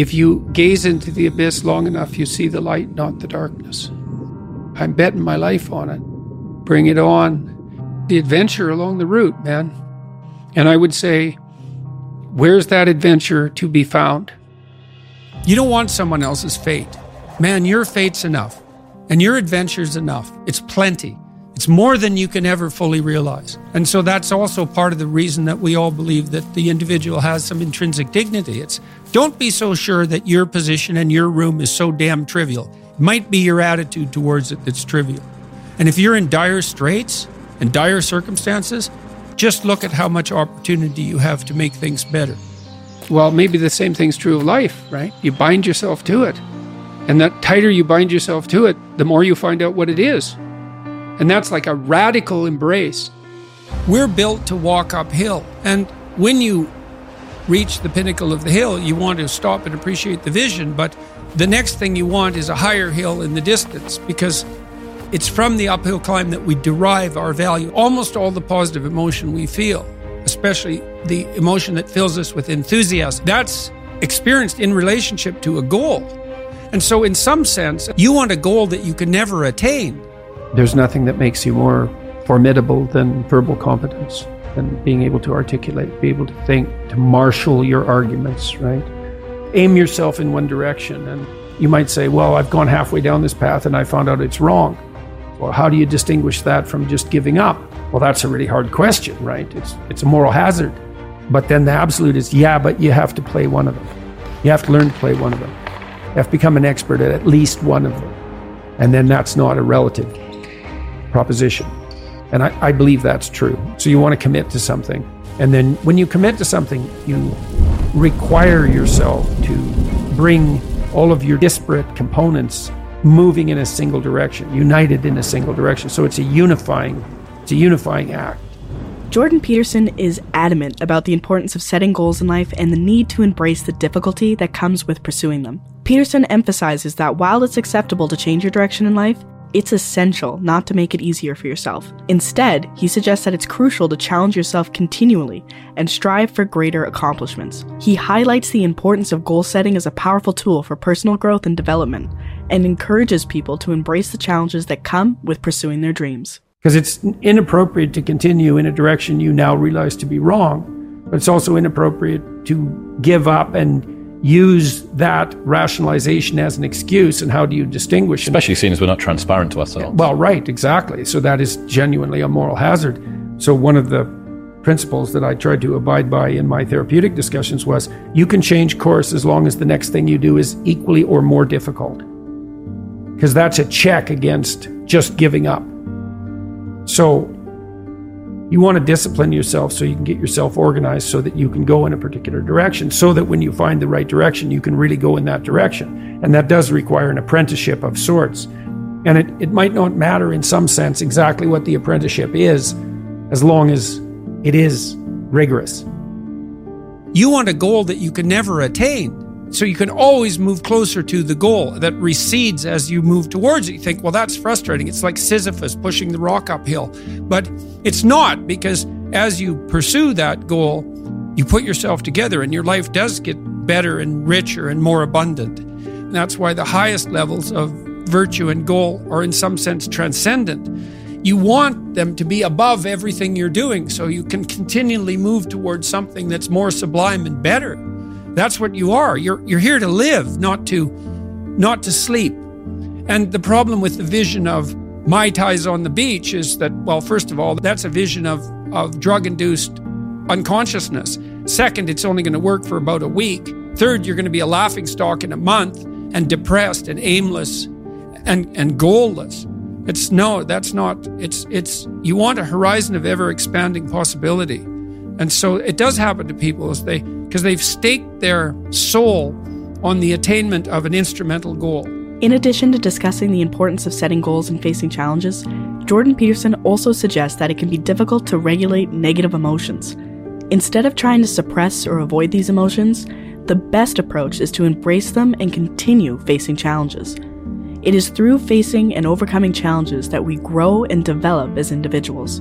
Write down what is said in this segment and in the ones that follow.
If you gaze into the abyss long enough, you see the light, not the darkness. I'm betting my life on it. Bring it on. The adventure along the route, man. And I would say, where's that adventure to be found? You don't want someone else's fate. Man, your fate's enough, and your adventure's enough. It's plenty. It's more than you can ever fully realize. And so that's also part of the reason that we all believe that the individual has some intrinsic dignity. It's don't be so sure that your position and your room is so damn trivial. It might be your attitude towards it that's trivial. And if you're in dire straits and dire circumstances, just look at how much opportunity you have to make things better. Well, maybe the same thing's true of life, right? You bind yourself to it. And the tighter you bind yourself to it, the more you find out what it is. And that's like a radical embrace. We're built to walk uphill. And when you reach the pinnacle of the hill, you want to stop and appreciate the vision. But the next thing you want is a higher hill in the distance because it's from the uphill climb that we derive our value. Almost all the positive emotion we feel, especially the emotion that fills us with enthusiasm, that's experienced in relationship to a goal. And so, in some sense, you want a goal that you can never attain. There's nothing that makes you more formidable than verbal competence and being able to articulate, be able to think, to marshal your arguments, right? Aim yourself in one direction. And you might say, well, I've gone halfway down this path and I found out it's wrong. Well, how do you distinguish that from just giving up? Well, that's a really hard question, right? It's, it's a moral hazard. But then the absolute is, yeah, but you have to play one of them. You have to learn to play one of them. You have to become an expert at at least one of them. And then that's not a relative proposition. And I, I believe that's true. So you want to commit to something. And then when you commit to something, you require yourself to bring all of your disparate components moving in a single direction, united in a single direction. So it's a unifying, it's a unifying act. Jordan Peterson is adamant about the importance of setting goals in life and the need to embrace the difficulty that comes with pursuing them. Peterson emphasizes that while it's acceptable to change your direction in life, it's essential not to make it easier for yourself. Instead, he suggests that it's crucial to challenge yourself continually and strive for greater accomplishments. He highlights the importance of goal setting as a powerful tool for personal growth and development and encourages people to embrace the challenges that come with pursuing their dreams. Because it's inappropriate to continue in a direction you now realize to be wrong, but it's also inappropriate to give up and use that rationalization as an excuse and how do you distinguish especially seeing as we're not transparent to ourselves. Well right exactly. So that is genuinely a moral hazard. So one of the principles that i tried to abide by in my therapeutic discussions was you can change course as long as the next thing you do is equally or more difficult. Because that's a check against just giving up. So you want to discipline yourself so you can get yourself organized so that you can go in a particular direction, so that when you find the right direction, you can really go in that direction. And that does require an apprenticeship of sorts. And it, it might not matter in some sense exactly what the apprenticeship is, as long as it is rigorous. You want a goal that you can never attain. So you can always move closer to the goal that recedes as you move towards it. You think, well, that's frustrating. It's like Sisyphus pushing the rock uphill. But it's not because as you pursue that goal, you put yourself together and your life does get better and richer and more abundant. And that's why the highest levels of virtue and goal are in some sense transcendent. You want them to be above everything you're doing so you can continually move towards something that's more sublime and better. That's what you are. You're, you're here to live, not to, not to sleep. And the problem with the vision of Mai Tais on the beach is that, well, first of all, that's a vision of, of drug induced unconsciousness. Second, it's only going to work for about a week. Third, you're going to be a laughing stock in a month and depressed and aimless and, and goalless. It's no, that's not, it's, it's, you want a horizon of ever expanding possibility. And so it does happen to people as they, because they've staked their soul on the attainment of an instrumental goal. In addition to discussing the importance of setting goals and facing challenges, Jordan Peterson also suggests that it can be difficult to regulate negative emotions. Instead of trying to suppress or avoid these emotions, the best approach is to embrace them and continue facing challenges. It is through facing and overcoming challenges that we grow and develop as individuals.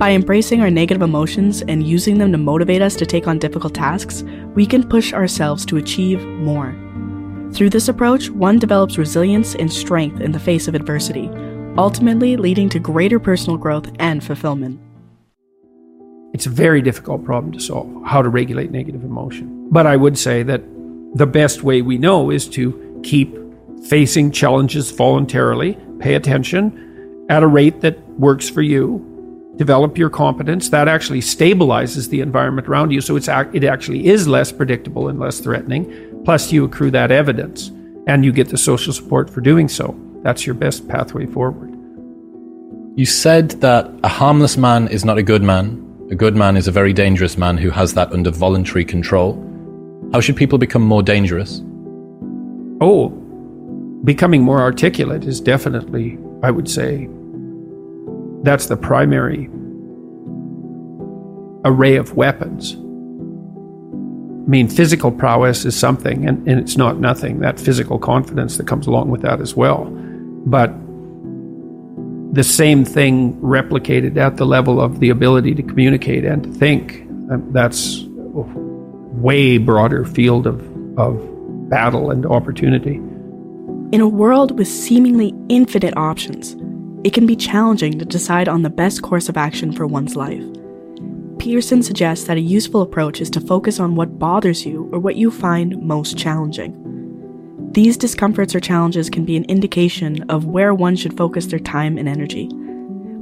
By embracing our negative emotions and using them to motivate us to take on difficult tasks, we can push ourselves to achieve more. Through this approach, one develops resilience and strength in the face of adversity, ultimately leading to greater personal growth and fulfillment. It's a very difficult problem to solve how to regulate negative emotion. But I would say that the best way we know is to keep facing challenges voluntarily, pay attention at a rate that works for you, develop your competence. That actually stabilizes the environment around you. So it's, it actually is less predictable and less threatening. Plus, you accrue that evidence and you get the social support for doing so. That's your best pathway forward. You said that a harmless man is not a good man. A good man is a very dangerous man who has that under voluntary control. How should people become more dangerous? Oh, becoming more articulate is definitely, I would say, that's the primary array of weapons. I mean, physical prowess is something, and, and it's not nothing. That physical confidence that comes along with that as well. But the same thing replicated at the level of the ability to communicate and to think. Um, that's a way broader field of, of battle and opportunity. In a world with seemingly infinite options, it can be challenging to decide on the best course of action for one's life. Peterson suggests that a useful approach is to focus on what bothers you or what you find most challenging. These discomforts or challenges can be an indication of where one should focus their time and energy.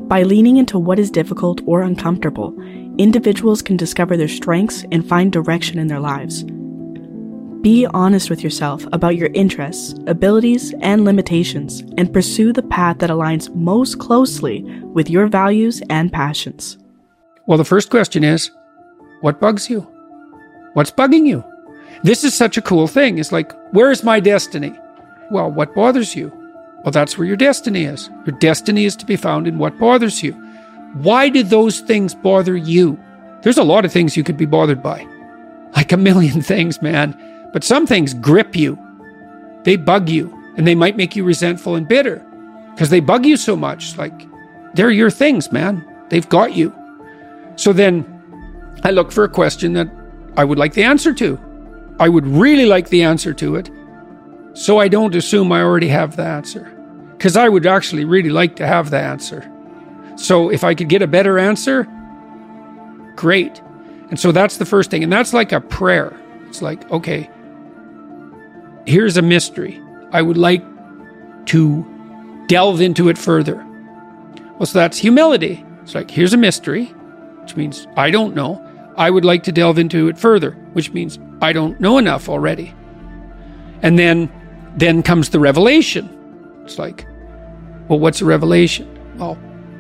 By leaning into what is difficult or uncomfortable, individuals can discover their strengths and find direction in their lives. Be honest with yourself about your interests, abilities, and limitations, and pursue the path that aligns most closely with your values and passions. Well, the first question is what bugs you? What's bugging you? This is such a cool thing. It's like, where's my destiny? Well, what bothers you? Well, that's where your destiny is. Your destiny is to be found in what bothers you. Why do those things bother you? There's a lot of things you could be bothered by, like a million things, man. But some things grip you, they bug you, and they might make you resentful and bitter because they bug you so much. Like, they're your things, man. They've got you. So then I look for a question that I would like the answer to. I would really like the answer to it, so I don't assume I already have the answer. Because I would actually really like to have the answer. So if I could get a better answer, great. And so that's the first thing. And that's like a prayer. It's like, okay, here's a mystery. I would like to delve into it further. Well, so that's humility. It's like, here's a mystery, which means I don't know. I would like to delve into it further, which means I don't know enough already. And then then comes the revelation. It's like, well, what's a revelation? Well,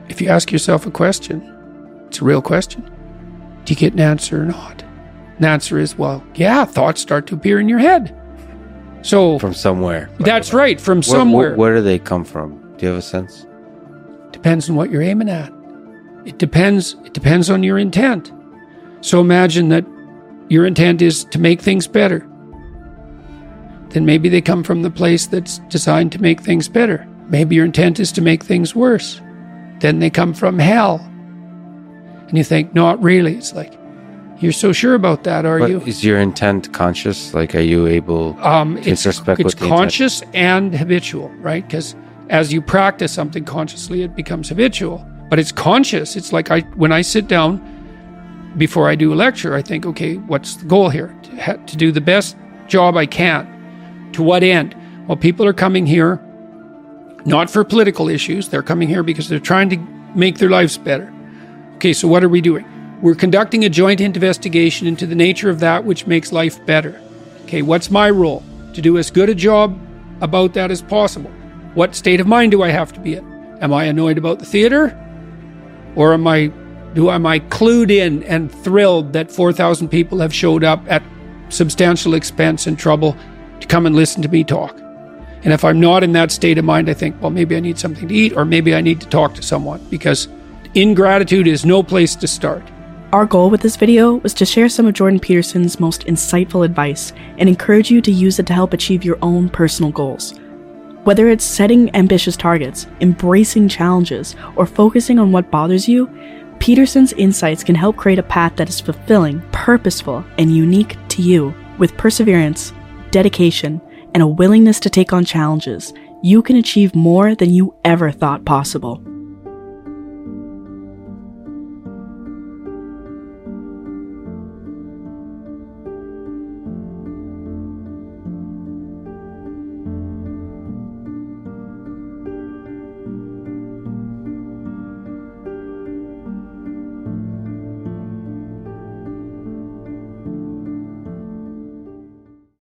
if you ask yourself a question, it's a real question. Do you get an answer or not? The answer is, well, yeah, thoughts start to appear in your head. So from somewhere. That's right, from somewhere. Where, where, where do they come from? Do you have a sense? Depends on what you're aiming at. It depends. It depends on your intent. So imagine that your intent is to make things better. Then maybe they come from the place that's designed to make things better. Maybe your intent is to make things worse. Then they come from hell. And you think, not really. It's like, you're so sure about that, are but you? Is your intent conscious? Like, are you able um, to it's, suspect it's conscious and habitual, right? Because as you practice something consciously, it becomes habitual. But it's conscious. It's like I when I sit down before I do a lecture, I think, okay, what's the goal here? To, ha- to do the best job I can. To what end? Well, people are coming here not for political issues. They're coming here because they're trying to make their lives better. Okay, so what are we doing? We're conducting a joint investigation into the nature of that which makes life better. Okay, what's my role? To do as good a job about that as possible. What state of mind do I have to be in? Am I annoyed about the theater? Or am I do am I clued in and thrilled that 4,000 people have showed up at substantial expense and trouble to come and listen to me talk? And if I'm not in that state of mind, I think, well, maybe I need something to eat or maybe I need to talk to someone because ingratitude is no place to start. Our goal with this video was to share some of Jordan Peterson's most insightful advice and encourage you to use it to help achieve your own personal goals. Whether it's setting ambitious targets, embracing challenges, or focusing on what bothers you, Peterson's insights can help create a path that is fulfilling, purposeful, and unique to you. With perseverance, dedication, and a willingness to take on challenges, you can achieve more than you ever thought possible.